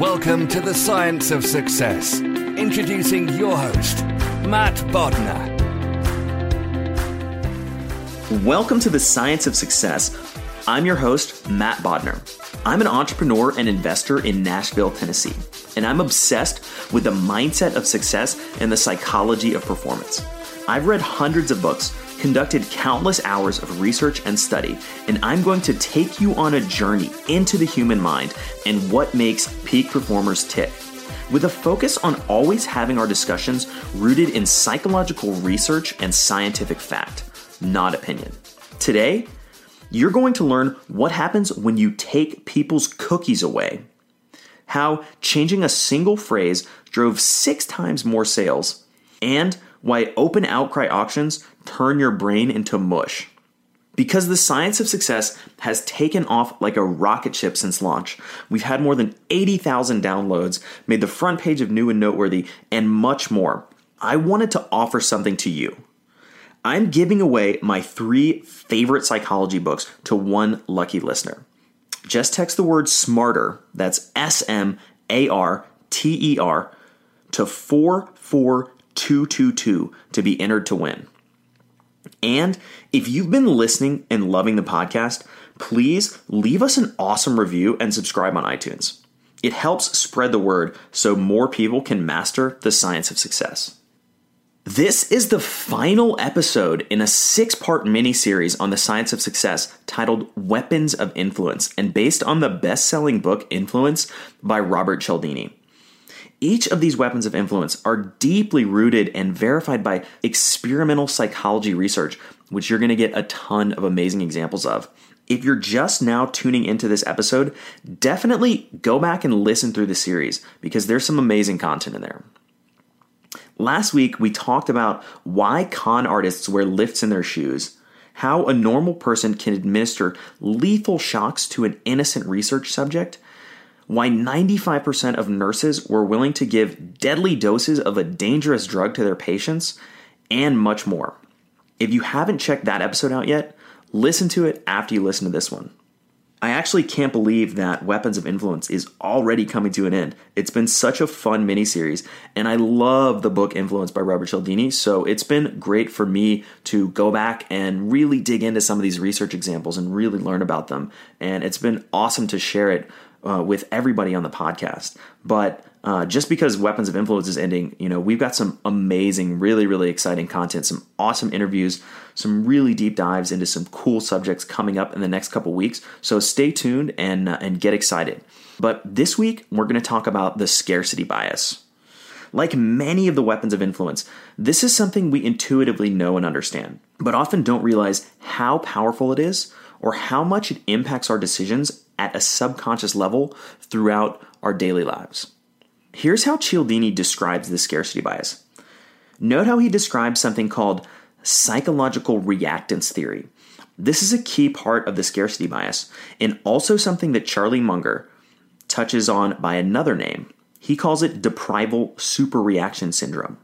Welcome to the Science of Success. Introducing your host, Matt Bodnar. Welcome to the Science of Success. I'm your host, Matt Bodnar. I'm an entrepreneur and investor in Nashville, Tennessee and I'm obsessed with the mindset of success and the psychology of performance. I've read hundreds of books, conducted countless hours of research and study, and I'm going to take you on a journey into the human mind and what makes peak performers tick. With a focus on always having our discussions rooted in psychological research and scientific fact, not opinion. Today, you're going to learn what happens when you take people's cookies away how changing a single phrase drove six times more sales, and why open outcry auctions turn your brain into mush. Because the science of success has taken off like a rocket ship since launch. We've had more than 80,000 downloads, made the front page of New and Noteworthy, and much more. I wanted to offer something to you. I'm giving away my three favorite psychology books to one lucky listener. Just text the word smarter, that's S M A R T E R, to 44222 to be entered to win. And if you've been listening and loving the podcast, please leave us an awesome review and subscribe on iTunes. It helps spread the word so more people can master the science of success. This is the final episode in a six part mini series on the science of success titled Weapons of Influence and based on the best selling book Influence by Robert Cialdini. Each of these weapons of influence are deeply rooted and verified by experimental psychology research, which you're going to get a ton of amazing examples of. If you're just now tuning into this episode, definitely go back and listen through the series because there's some amazing content in there. Last week, we talked about why con artists wear lifts in their shoes, how a normal person can administer lethal shocks to an innocent research subject, why 95% of nurses were willing to give deadly doses of a dangerous drug to their patients, and much more. If you haven't checked that episode out yet, listen to it after you listen to this one. I actually can't believe that Weapons of Influence is already coming to an end. It's been such a fun miniseries, and I love the book Influence by Robert Cialdini, so it's been great for me to go back and really dig into some of these research examples and really learn about them. And it's been awesome to share it uh, with everybody on the podcast. But uh, just because Weapons of Influence is ending, you know, we've got some amazing, really, really exciting content, some awesome interviews, some really deep dives into some cool subjects coming up in the next couple weeks. So stay tuned and uh, and get excited. But this week we're going to talk about the scarcity bias. Like many of the weapons of influence, this is something we intuitively know and understand, but often don't realize how powerful it is or how much it impacts our decisions at a subconscious level throughout our daily lives. Here's how Cialdini describes the scarcity bias. Note how he describes something called psychological reactance theory. This is a key part of the scarcity bias, and also something that Charlie Munger touches on by another name. He calls it deprival superreaction syndrome.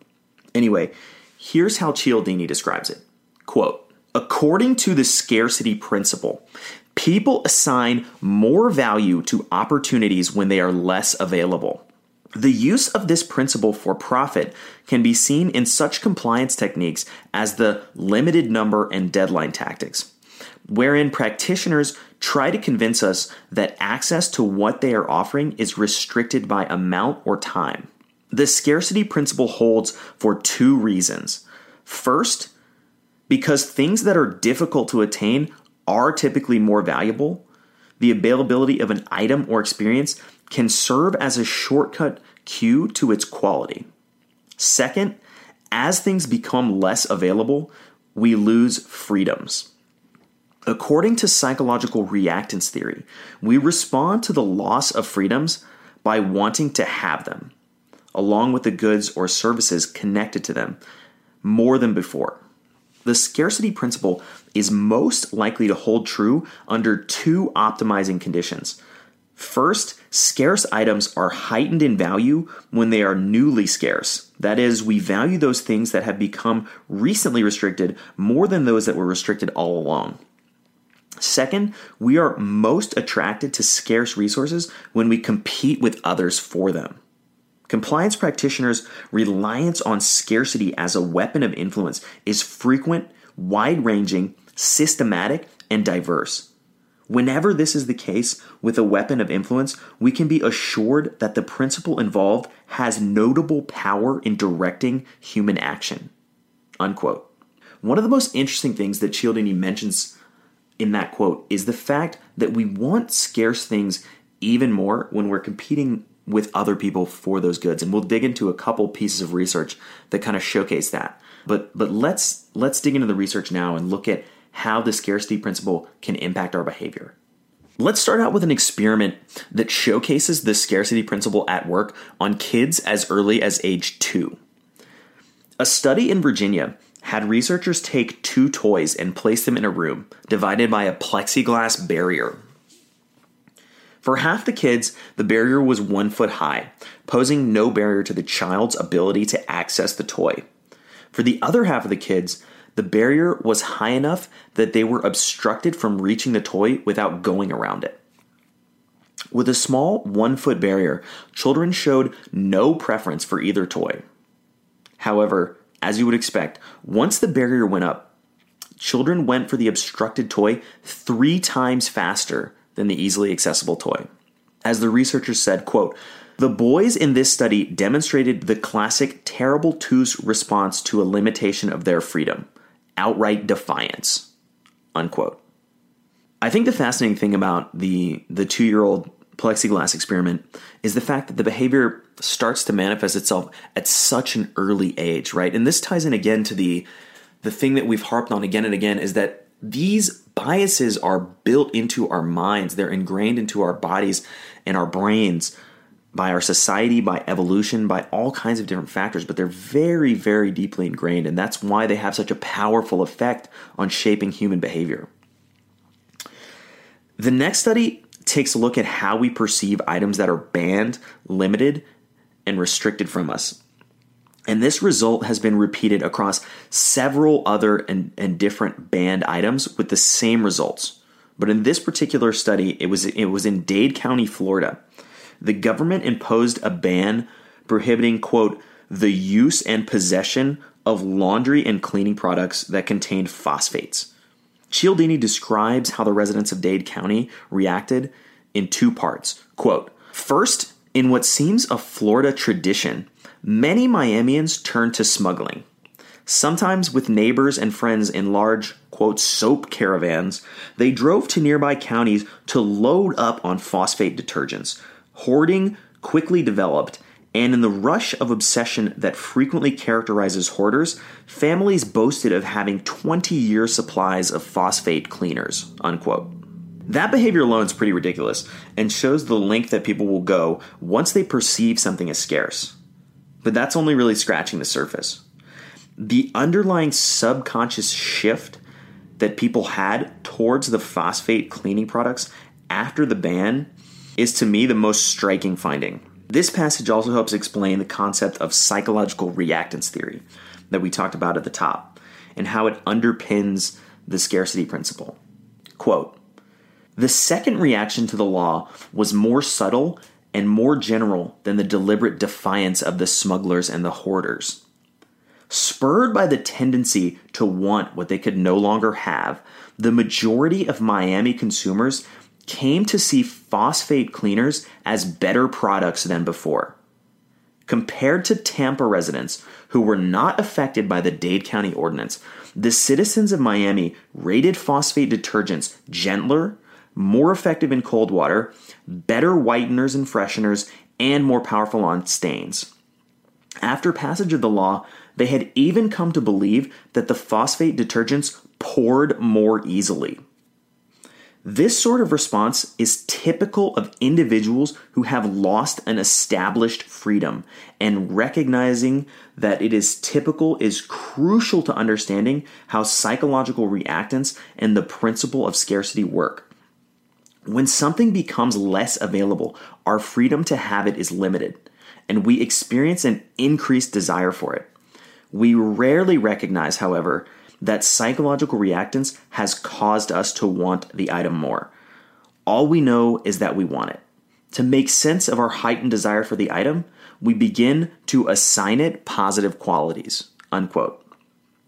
Anyway, here's how Cialdini describes it. Quote, According to the scarcity principle, people assign more value to opportunities when they are less available. The use of this principle for profit can be seen in such compliance techniques as the limited number and deadline tactics, wherein practitioners try to convince us that access to what they are offering is restricted by amount or time. The scarcity principle holds for two reasons. First, because things that are difficult to attain are typically more valuable, the availability of an item or experience can serve as a shortcut cue to its quality. Second, as things become less available, we lose freedoms. According to psychological reactance theory, we respond to the loss of freedoms by wanting to have them, along with the goods or services connected to them, more than before. The scarcity principle is most likely to hold true under two optimizing conditions First, scarce items are heightened in value when they are newly scarce. That is, we value those things that have become recently restricted more than those that were restricted all along. Second, we are most attracted to scarce resources when we compete with others for them. Compliance practitioners' reliance on scarcity as a weapon of influence is frequent, wide ranging, systematic, and diverse. Whenever this is the case with a weapon of influence, we can be assured that the principle involved has notable power in directing human action. Unquote. One of the most interesting things that Cialdini mentions in that quote is the fact that we want scarce things even more when we're competing with other people for those goods. And we'll dig into a couple pieces of research that kind of showcase that. But but let's let's dig into the research now and look at how the scarcity principle can impact our behavior. Let's start out with an experiment that showcases the scarcity principle at work on kids as early as age two. A study in Virginia had researchers take two toys and place them in a room divided by a plexiglass barrier. For half the kids, the barrier was one foot high, posing no barrier to the child's ability to access the toy. For the other half of the kids, the barrier was high enough that they were obstructed from reaching the toy without going around it. With a small one foot barrier, children showed no preference for either toy. However, as you would expect, once the barrier went up, children went for the obstructed toy three times faster than the easily accessible toy. As the researchers said, quote, the boys in this study demonstrated the classic terrible twos response to a limitation of their freedom outright defiance. Unquote. I think the fascinating thing about the the two year old plexiglass experiment is the fact that the behavior starts to manifest itself at such an early age, right? And this ties in again to the the thing that we've harped on again and again is that these biases are built into our minds, they're ingrained into our bodies and our brains by our society, by evolution, by all kinds of different factors, but they're very, very deeply ingrained, and that's why they have such a powerful effect on shaping human behavior. The next study takes a look at how we perceive items that are banned, limited, and restricted from us. And this result has been repeated across several other and, and different banned items with the same results. But in this particular study, it was it was in Dade County, Florida the government imposed a ban prohibiting, quote, the use and possession of laundry and cleaning products that contained phosphates. Cialdini describes how the residents of Dade County reacted in two parts. Quote, First, in what seems a Florida tradition, many Miamians turned to smuggling. Sometimes with neighbors and friends in large, quote, soap caravans, they drove to nearby counties to load up on phosphate detergents, Hoarding quickly developed, and in the rush of obsession that frequently characterizes hoarders, families boasted of having 20 year supplies of phosphate cleaners. Unquote. That behavior alone is pretty ridiculous and shows the length that people will go once they perceive something as scarce. But that's only really scratching the surface. The underlying subconscious shift that people had towards the phosphate cleaning products after the ban is to me the most striking finding. This passage also helps explain the concept of psychological reactance theory that we talked about at the top and how it underpins the scarcity principle. Quote The second reaction to the law was more subtle and more general than the deliberate defiance of the smugglers and the hoarders. Spurred by the tendency to want what they could no longer have, the majority of Miami consumers came to see phosphate cleaners as better products than before. Compared to Tampa residents who were not affected by the Dade County ordinance, the citizens of Miami rated phosphate detergents gentler, more effective in cold water, better whiteners and fresheners, and more powerful on stains. After passage of the law, they had even come to believe that the phosphate detergents poured more easily. This sort of response is typical of individuals who have lost an established freedom, and recognizing that it is typical is crucial to understanding how psychological reactance and the principle of scarcity work. When something becomes less available, our freedom to have it is limited, and we experience an increased desire for it. We rarely recognize, however, that psychological reactance has caused us to want the item more. All we know is that we want it. To make sense of our heightened desire for the item, we begin to assign it positive qualities. Unquote.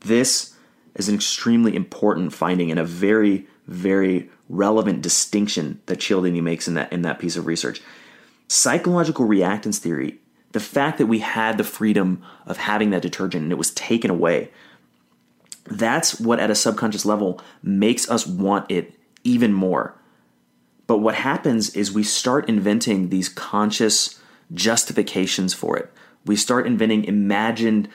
This is an extremely important finding and a very, very relevant distinction that Cialdini makes in that, in that piece of research. Psychological reactance theory, the fact that we had the freedom of having that detergent and it was taken away, that's what, at a subconscious level, makes us want it even more. But what happens is we start inventing these conscious justifications for it. We start inventing imagined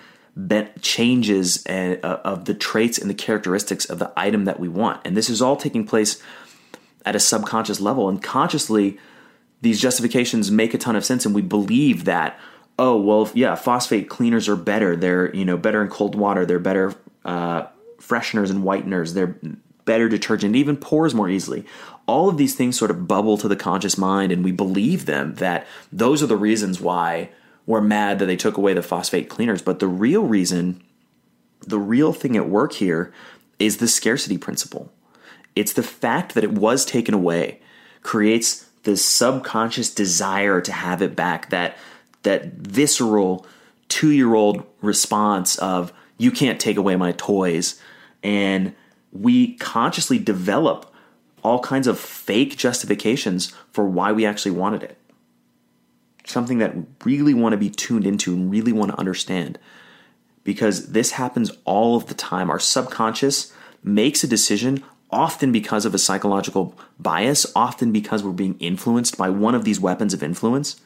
changes uh, of the traits and the characteristics of the item that we want. And this is all taking place at a subconscious level. And consciously, these justifications make a ton of sense. And we believe that, oh, well, yeah, phosphate cleaners are better. They're, you know, better in cold water. They're better uh, fresheners and whiteners. They're better detergent, it even pours more easily. All of these things sort of bubble to the conscious mind, and we believe them that those are the reasons why we're mad that they took away the phosphate cleaners. But the real reason, the real thing at work here is the scarcity principle. It's the fact that it was taken away creates this subconscious desire to have it back, that that visceral two year old response of you can't take away my toys. And we consciously develop all kinds of fake justifications for why we actually wanted it. Something that we really want to be tuned into and really want to understand. Because this happens all of the time. Our subconscious makes a decision often because of a psychological bias, often because we're being influenced by one of these weapons of influence.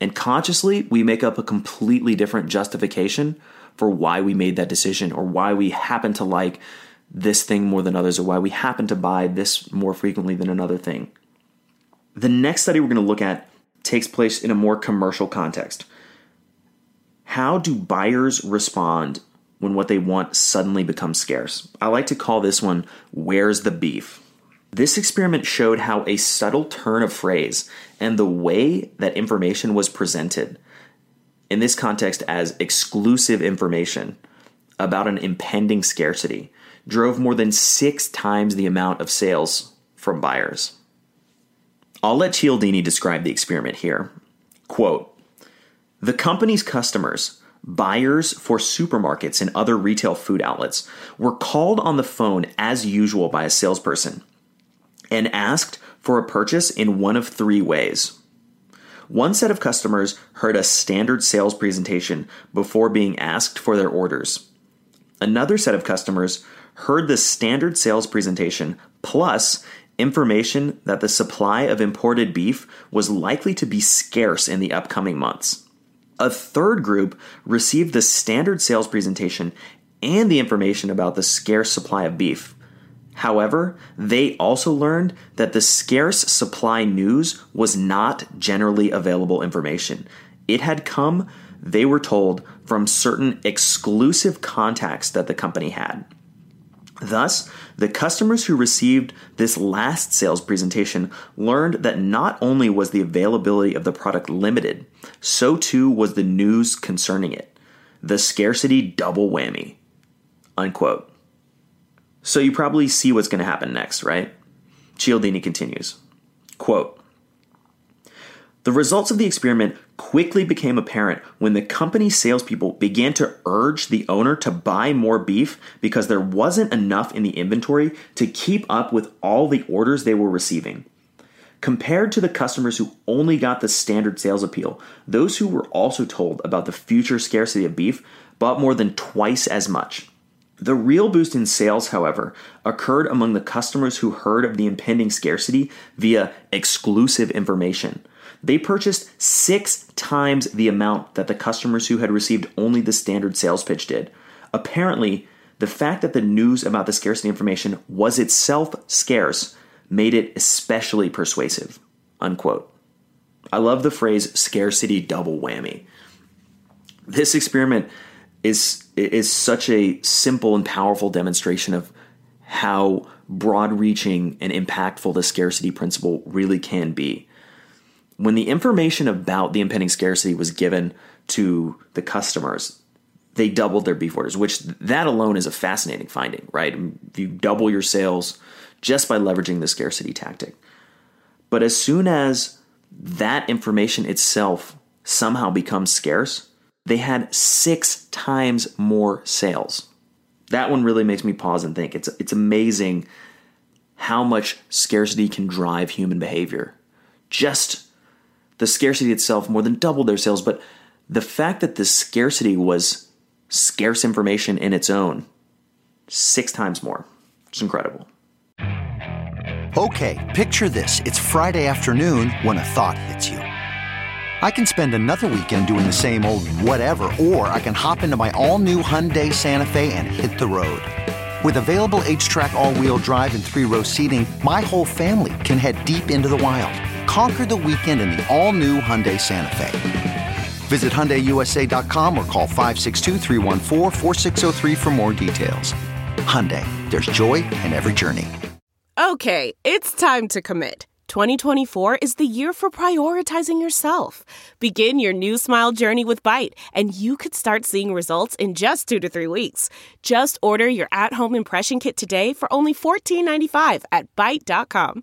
And consciously, we make up a completely different justification for why we made that decision or why we happen to like this thing more than others or why we happen to buy this more frequently than another thing. The next study we're going to look at takes place in a more commercial context. How do buyers respond when what they want suddenly becomes scarce? I like to call this one Where's the Beef? This experiment showed how a subtle turn of phrase and the way that information was presented in this context as exclusive information about an impending scarcity drove more than six times the amount of sales from buyers. I'll let Cialdini describe the experiment here. Quote The company's customers, buyers for supermarkets and other retail food outlets, were called on the phone as usual by a salesperson and asked for a purchase in one of three ways. One set of customers heard a standard sales presentation before being asked for their orders. Another set of customers heard the standard sales presentation plus information that the supply of imported beef was likely to be scarce in the upcoming months. A third group received the standard sales presentation and the information about the scarce supply of beef. However, they also learned that the scarce supply news was not generally available information. It had come, they were told, from certain exclusive contacts that the company had. Thus, the customers who received this last sales presentation learned that not only was the availability of the product limited, so too was the news concerning it. The scarcity double whammy. Unquote. So you probably see what's going to happen next, right? Cialdini continues. Quote, the results of the experiment quickly became apparent when the company's salespeople began to urge the owner to buy more beef because there wasn't enough in the inventory to keep up with all the orders they were receiving. Compared to the customers who only got the standard sales appeal, those who were also told about the future scarcity of beef bought more than twice as much. The real boost in sales, however, occurred among the customers who heard of the impending scarcity via exclusive information. They purchased six times the amount that the customers who had received only the standard sales pitch did. Apparently, the fact that the news about the scarcity information was itself scarce made it especially persuasive. Unquote. I love the phrase scarcity double whammy. This experiment is is such a simple and powerful demonstration of how broad reaching and impactful the scarcity principle really can be when the information about the impending scarcity was given to the customers, they doubled their beef orders, which that alone is a fascinating finding, right? You double your sales just by leveraging the scarcity tactic. But as soon as that information itself somehow becomes scarce, they had six times more sales. That one really makes me pause and think. It's, it's amazing how much scarcity can drive human behavior. Just the scarcity itself more than doubled their sales, but the fact that the scarcity was scarce information in its own, six times more. It's incredible. Okay, picture this. It's Friday afternoon when a thought hits you. I can spend another weekend doing the same old whatever, or I can hop into my all new Hyundai Santa Fe and hit the road. With available HTRAC, all wheel drive, and three row seating, my whole family can head deep into the wild Conquer the weekend in the all-new Hyundai Santa Fe. Visit HyundaiUSA.com or call 562 for more details. Hyundai, there's joy in every journey. Okay, it's time to commit. 2024 is the year for prioritizing yourself. Begin your new smile journey with Byte, and you could start seeing results in just two to three weeks. Just order your at-home impression kit today for only $14.95 at Byte.com.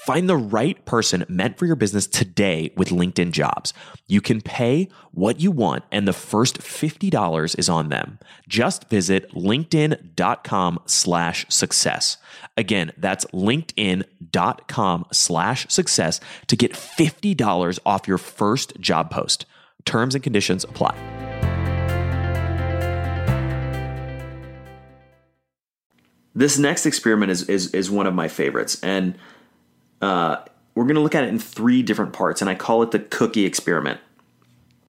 Find the right person meant for your business today with LinkedIn Jobs. You can pay what you want, and the first $50 is on them. Just visit linkedin.com slash success. Again, that's linkedin.com slash success to get $50 off your first job post. Terms and conditions apply. This next experiment is, is, is one of my favorites. And uh, we're going to look at it in three different parts, and I call it the cookie experiment.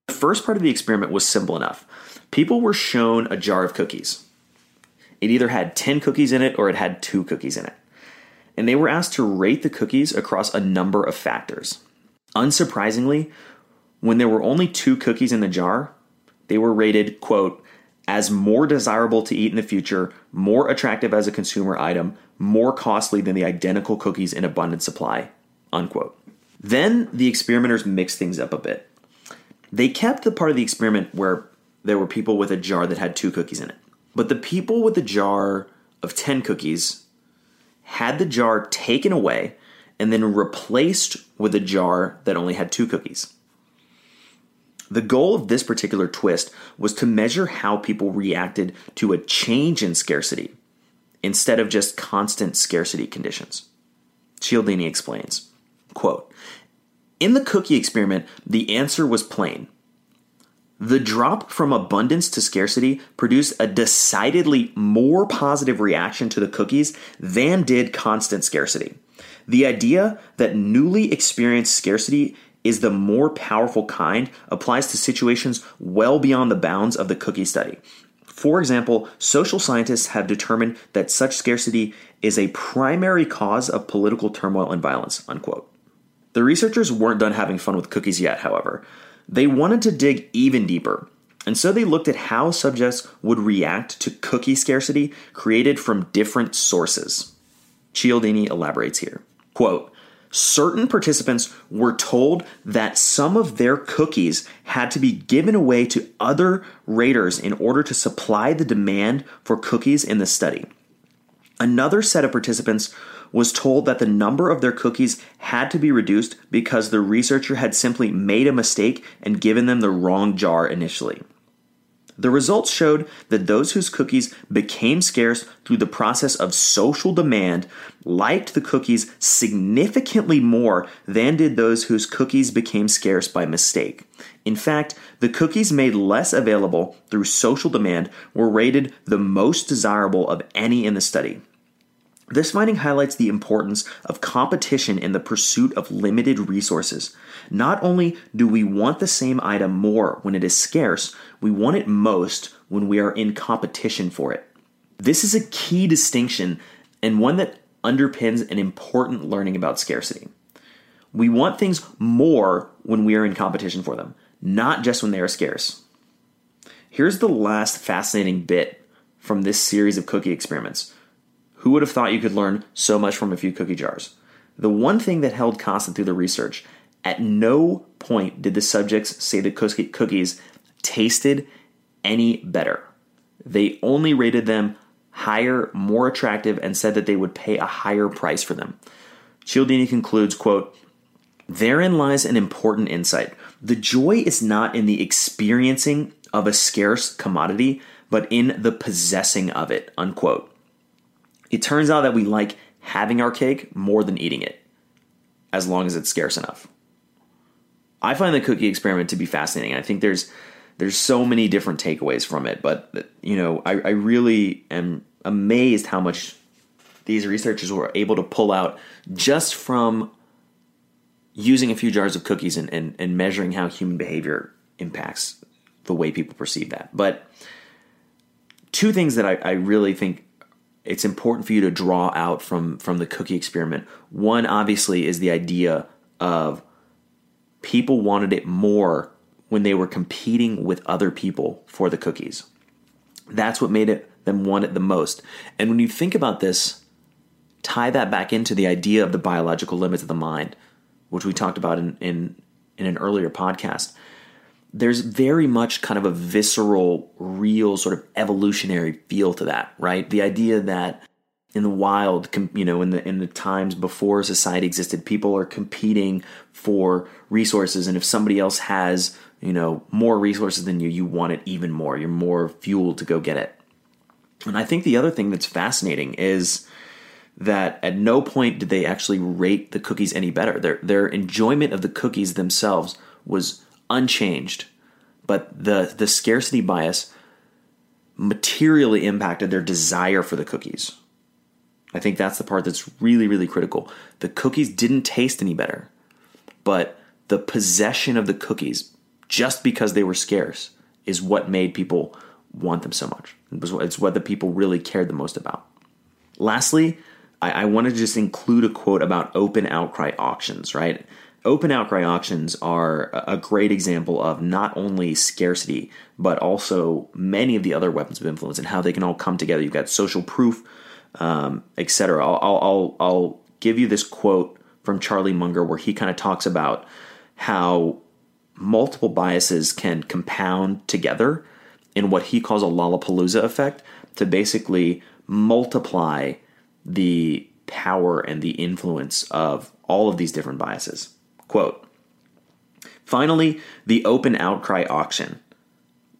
The first part of the experiment was simple enough. People were shown a jar of cookies. It either had 10 cookies in it or it had two cookies in it. And they were asked to rate the cookies across a number of factors. Unsurprisingly, when there were only two cookies in the jar, they were rated, quote, as more desirable to eat in the future, more attractive as a consumer item, more costly than the identical cookies in abundant supply. Unquote. Then the experimenters mixed things up a bit. They kept the part of the experiment where there were people with a jar that had two cookies in it. But the people with the jar of 10 cookies had the jar taken away and then replaced with a jar that only had two cookies. The goal of this particular twist was to measure how people reacted to a change in scarcity instead of just constant scarcity conditions. Cialdini explains, quote, In the cookie experiment, the answer was plain. The drop from abundance to scarcity produced a decidedly more positive reaction to the cookies than did constant scarcity. The idea that newly experienced scarcity is the more powerful kind applies to situations well beyond the bounds of the cookie study. For example, social scientists have determined that such scarcity is a primary cause of political turmoil and violence. Unquote. The researchers weren't done having fun with cookies yet, however. They wanted to dig even deeper, and so they looked at how subjects would react to cookie scarcity created from different sources. Cialdini elaborates here. Quote, certain participants were told that some of their cookies had to be given away to other raters in order to supply the demand for cookies in the study. Another set of participants was told that the number of their cookies had to be reduced because the researcher had simply made a mistake and given them the wrong jar initially. The results showed that those whose cookies became scarce through the process of social demand liked the cookies significantly more than did those whose cookies became scarce by mistake. In fact, the cookies made less available through social demand were rated the most desirable of any in the study. This finding highlights the importance of competition in the pursuit of limited resources. Not only do we want the same item more when it is scarce, we want it most when we are in competition for it. This is a key distinction and one that underpins an important learning about scarcity. We want things more when we are in competition for them, not just when they are scarce. Here's the last fascinating bit from this series of cookie experiments. Who would have thought you could learn so much from a few cookie jars? The one thing that held constant through the research at no point did the subjects say the cookies tasted any better. They only rated them higher, more attractive, and said that they would pay a higher price for them. Cialdini concludes, quote, Therein lies an important insight. The joy is not in the experiencing of a scarce commodity, but in the possessing of it, unquote. It turns out that we like having our cake more than eating it, as long as it's scarce enough. I find the cookie experiment to be fascinating. I think there's there's so many different takeaways from it, but you know, I, I really am amazed how much these researchers were able to pull out just from using a few jars of cookies and, and, and measuring how human behavior impacts the way people perceive that. But two things that I, I really think it's important for you to draw out from from the cookie experiment. One obviously is the idea of people wanted it more when they were competing with other people for the cookies. That's what made it them want it the most. And when you think about this, tie that back into the idea of the biological limits of the mind. which we talked about in, in, in an earlier podcast, there's very much kind of a visceral, real sort of evolutionary feel to that, right? The idea that in the wild, you know, in the in the times before society existed, people are competing for resources, and if somebody else has, you know, more resources than you, you want it even more. You're more fueled to go get it. And I think the other thing that's fascinating is that at no point did they actually rate the cookies any better. Their their enjoyment of the cookies themselves was unchanged, but the the scarcity bias materially impacted their desire for the cookies. I think that's the part that's really really critical. The cookies didn't taste any better, but the possession of the cookies just because they were scarce is what made people want them so much. It's what the people really cared the most about. Lastly, I, I want to just include a quote about open outcry auctions, right? Open outcry auctions are a great example of not only scarcity, but also many of the other weapons of influence and how they can all come together. You've got social proof, um, etc. I'll, I'll, I'll give you this quote from Charlie Munger where he kind of talks about how multiple biases can compound together in what he calls a Lollapalooza effect to basically multiply the power and the influence of all of these different biases. Quote Finally, the open outcry auction.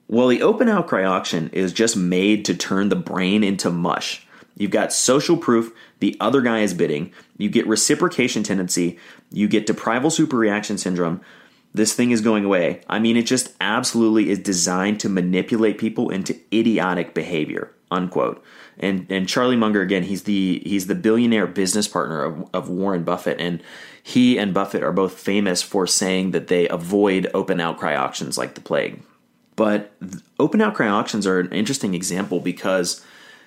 Well, the open outcry auction is just made to turn the brain into mush. You've got social proof, the other guy is bidding, you get reciprocation tendency, you get deprival superreaction syndrome. This thing is going away. I mean, it just absolutely is designed to manipulate people into idiotic behavior. Unquote and and Charlie Munger again he's the he's the billionaire business partner of, of Warren Buffett and he and Buffett are both famous for saying that they avoid open outcry auctions like the plague. But open outcry auctions are an interesting example because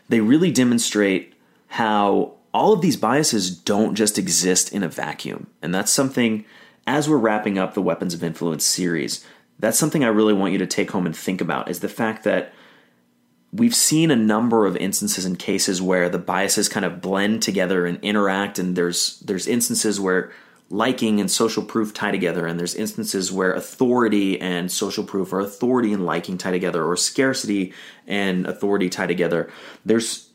they really demonstrate how all of these biases don't just exist in a vacuum. And that's something as we're wrapping up the Weapons of Influence series, that's something I really want you to take home and think about is the fact that we've seen a number of instances and cases where the biases kind of blend together and interact and there's there's instances where liking and social proof tie together and there's instances where authority and social proof or authority and liking tie together or scarcity and authority tie together. There's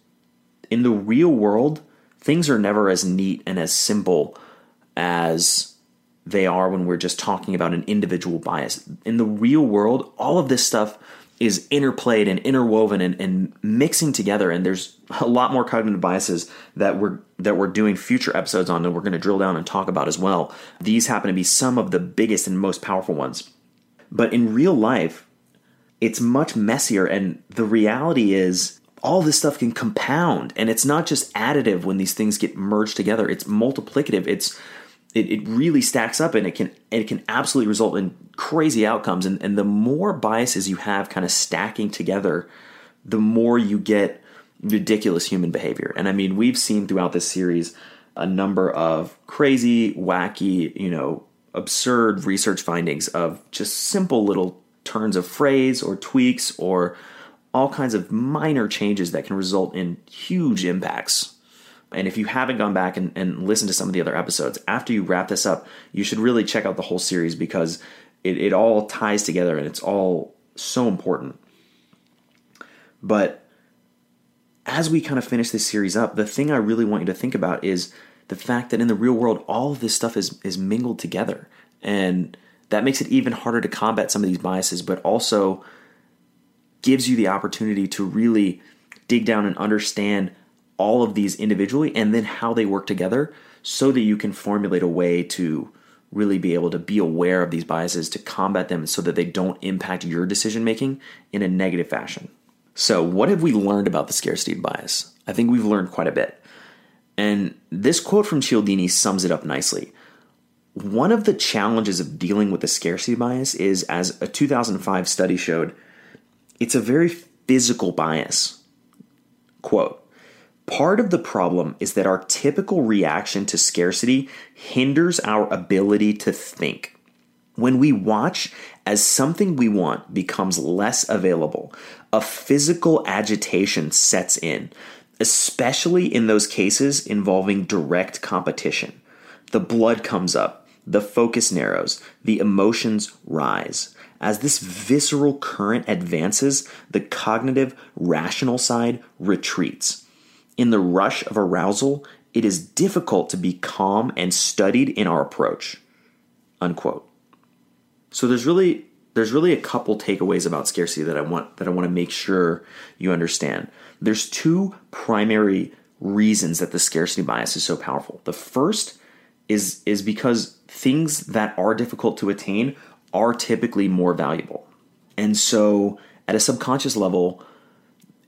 in the real world things are never as neat and as simple as they are when we're just talking about an individual bias. In the real world all of this stuff is interplayed and interwoven and, and, mixing together and there's a lot more cognitive biases that we're that we're doing future episodes on that we're going to drill down and talk about as well. These happen to be some of the biggest and most powerful ones. But in real life it's much messier and the reality is all this stuff can compound and it's not just additive when these things get merged together. It's multiplicative. It's it, it really stacks up and it can it can absolutely result in crazy outcomes. And, and the more biases you have kind of stacking together the more you get ridiculous human behavior. And i mean we've seen throughout this series a number of crazy wacky you know absurd research findings of just simple little turns of phrase or tweaks or all kinds of minor changes that can result in huge impacts and if you haven't gone back and, and listened to some of the other episodes, after you wrap this up, you should really check out the whole series because it, it all ties together and it's all so important. But as we kind of finish this series up, the thing I really want you to think about is the fact that in the real world, all of this stuff is, is mingled together. And that makes it even harder to combat some of these biases, but also gives you the opportunity to really dig down and understand all of these individually and then how they work together so that you can formulate a way to really be able to be aware of these biases to combat them so that they don't impact your decision making in a negative fashion. So, what have we learned about the scarcity bias? I think we've learned quite a bit. And this quote from Cialdini sums it up nicely. One of the challenges of dealing with the scarcity bias is, as a 2005 study showed, it's a very physical bias. Quote, Part of the problem is that our typical reaction to scarcity hinders our ability to think. When we watch as something we want becomes less available, a physical agitation sets in, especially in those cases involving direct competition. The blood comes up, the focus narrows, the emotions rise. As this visceral current advances, the cognitive, rational side retreats. In the rush of arousal, it is difficult to be calm and studied in our approach. Unquote. So there's really there's really a couple takeaways about scarcity that I want that I want to make sure you understand. There's two primary reasons that the scarcity bias is so powerful. The first is is because things that are difficult to attain are typically more valuable. And so at a subconscious level,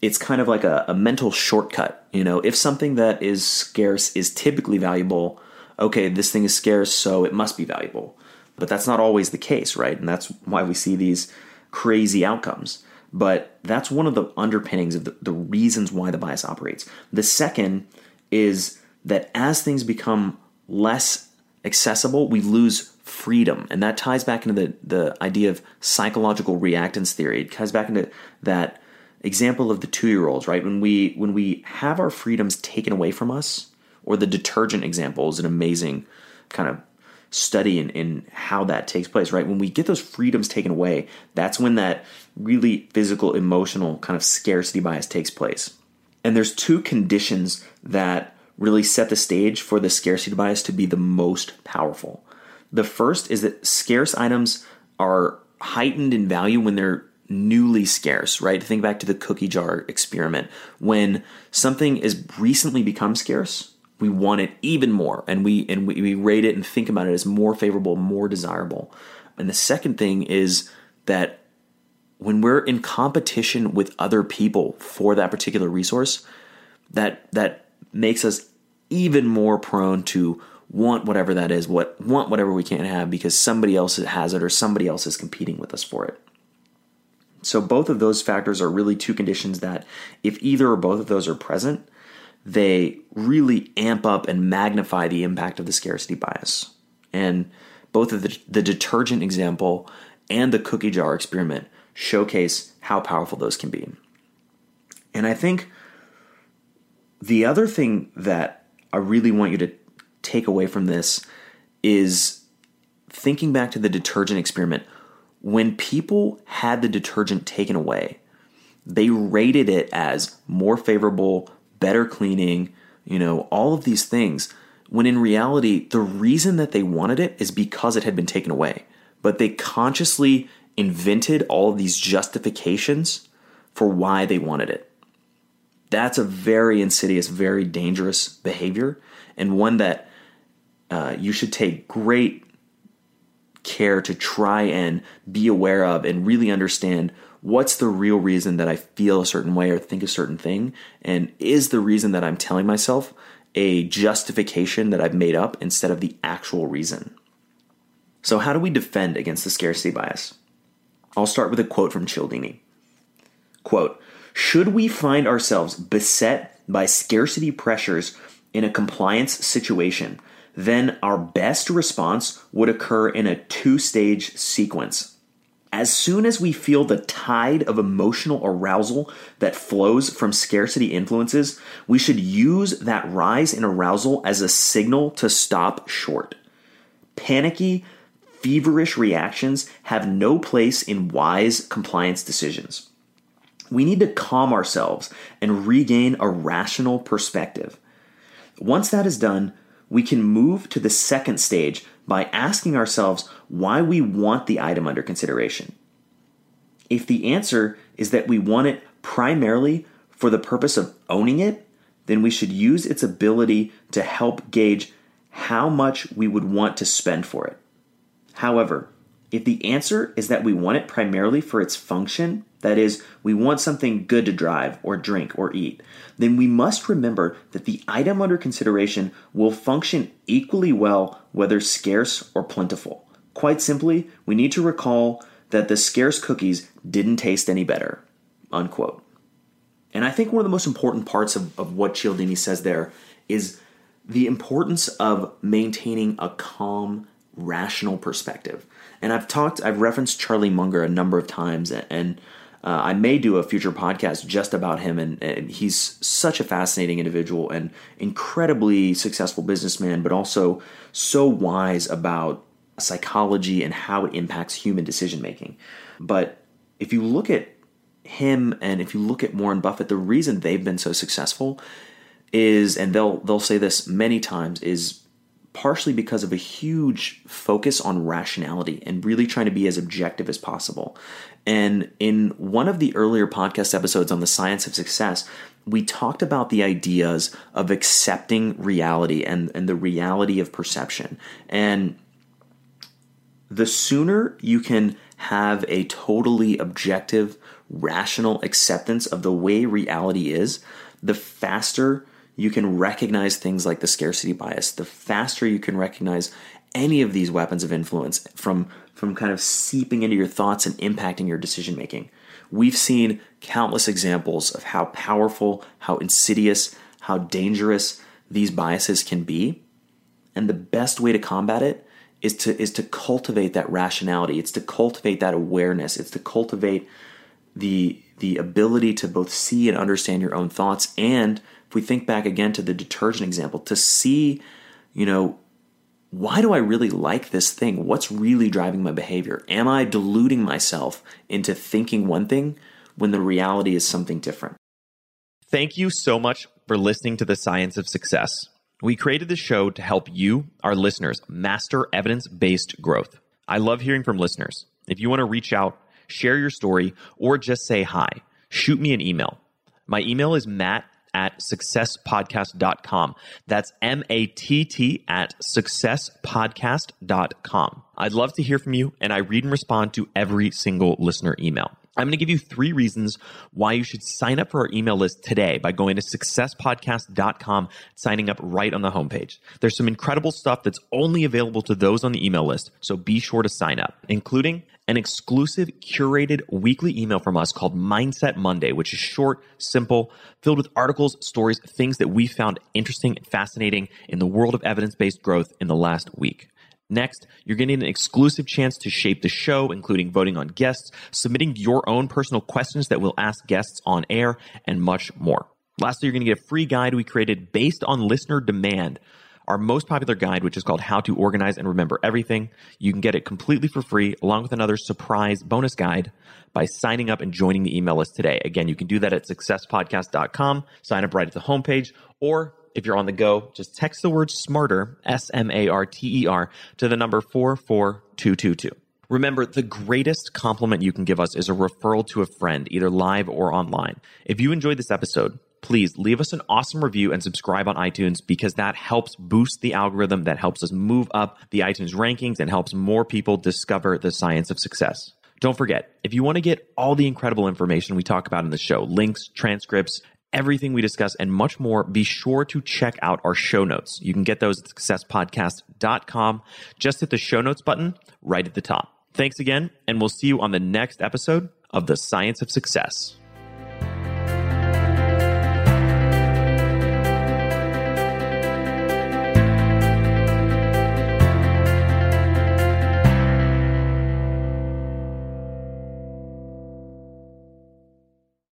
it's kind of like a, a mental shortcut. You know, if something that is scarce is typically valuable, okay, this thing is scarce, so it must be valuable. But that's not always the case, right? And that's why we see these crazy outcomes. But that's one of the underpinnings of the, the reasons why the bias operates. The second is that as things become less accessible, we lose freedom. And that ties back into the, the idea of psychological reactance theory. It ties back into that example of the two year olds, right? When we when we have our freedoms taken away from us, or the detergent example is an amazing kind of study in, in how that takes place, right? When we get those freedoms taken away, that's when that really physical, emotional kind of scarcity bias takes place. And there's two conditions that really set the stage for the scarcity bias to be the most powerful. The first is that scarce items are heightened in value when they're newly scarce, right? Think back to the cookie jar experiment. When something is recently become scarce, we want it even more and we and we, we rate it and think about it as more favorable, more desirable. And the second thing is that when we're in competition with other people for that particular resource, that that makes us even more prone to want whatever that is, what want whatever we can't have because somebody else has it or somebody else is competing with us for it. So both of those factors are really two conditions that if either or both of those are present, they really amp up and magnify the impact of the scarcity bias. And both of the, the detergent example and the cookie jar experiment showcase how powerful those can be. And I think the other thing that I really want you to take away from this is thinking back to the detergent experiment. When people had the detergent taken away, they rated it as more favorable, better cleaning, you know, all of these things. When in reality, the reason that they wanted it is because it had been taken away. But they consciously invented all of these justifications for why they wanted it. That's a very insidious, very dangerous behavior, and one that uh, you should take great care to try and be aware of and really understand what's the real reason that I feel a certain way or think a certain thing, and is the reason that I'm telling myself a justification that I've made up instead of the actual reason. So, how do we defend against the scarcity bias? I'll start with a quote from Cialdini. Quote, should we find ourselves beset by scarcity pressures in a compliance situation, then our best response would occur in a two stage sequence. As soon as we feel the tide of emotional arousal that flows from scarcity influences, we should use that rise in arousal as a signal to stop short. Panicky, feverish reactions have no place in wise compliance decisions. We need to calm ourselves and regain a rational perspective. Once that is done, we can move to the second stage by asking ourselves why we want the item under consideration. If the answer is that we want it primarily for the purpose of owning it, then we should use its ability to help gauge how much we would want to spend for it. However, if the answer is that we want it primarily for its function, that is, we want something good to drive or drink or eat, then we must remember that the item under consideration will function equally well whether scarce or plentiful. Quite simply, we need to recall that the scarce cookies didn't taste any better. Unquote. And I think one of the most important parts of, of what Cialdini says there is the importance of maintaining a calm rational perspective. And I've talked, I've referenced Charlie Munger a number of times, and uh, I may do a future podcast just about him. And, and, he's such a fascinating individual and incredibly successful businessman, but also so wise about psychology and how it impacts human decision making. But if you look at him and if you look at Warren Buffett, the reason they've been so successful is, and they'll they'll say this many times, is partially because of a huge focus on rationality and really trying to be as objective as possible. And in one of the earlier podcast episodes on the science of success, we talked about the ideas of accepting reality and, and the reality of perception. And the sooner you can have a totally objective, rational acceptance of the way reality is, the faster you can recognize things like the scarcity bias, the faster you can recognize any of these weapons of influence from, from kind of seeping into your thoughts and impacting your decision making. We've seen countless examples of how powerful, how insidious, how dangerous these biases can be. And the best way to combat it is to is to cultivate that rationality. It's to cultivate that awareness. It's to cultivate the the ability to both see and understand your own thoughts and if we think back again to the detergent example, to see, you know, why do I really like this thing? What's really driving my behavior? Am I deluding myself into thinking one thing when the reality is something different? Thank you so much for listening to The Science of Success. We created this show to help you, our listeners, master evidence based growth. I love hearing from listeners. If you want to reach out, share your story, or just say hi, shoot me an email. My email is matt at successpodcast.com. That's M A T T at successpodcast.com. I'd love to hear from you, and I read and respond to every single listener email. I'm going to give you three reasons why you should sign up for our email list today by going to successpodcast.com, signing up right on the homepage. There's some incredible stuff that's only available to those on the email list, so be sure to sign up, including an exclusive curated weekly email from us called Mindset Monday, which is short, simple, filled with articles, stories, things that we found interesting and fascinating in the world of evidence based growth in the last week. Next, you're getting an exclusive chance to shape the show, including voting on guests, submitting your own personal questions that we'll ask guests on air, and much more. Lastly, you're going to get a free guide we created based on listener demand our most popular guide, which is called How to Organize and Remember Everything. You can get it completely for free, along with another surprise bonus guide by signing up and joining the email list today. Again, you can do that at successpodcast.com, sign up right at the homepage, or if you're on the go, just text the word smarter, S M A R T E R, to the number 44222. Remember, the greatest compliment you can give us is a referral to a friend, either live or online. If you enjoyed this episode, please leave us an awesome review and subscribe on iTunes because that helps boost the algorithm, that helps us move up the iTunes rankings, and helps more people discover the science of success. Don't forget, if you want to get all the incredible information we talk about in the show, links, transcripts, everything we discuss, and much more, be sure to check out our show notes. You can get those at successpodcast.com. Just hit the show notes button right at the top. Thanks again, and we'll see you on the next episode of The Science of Success.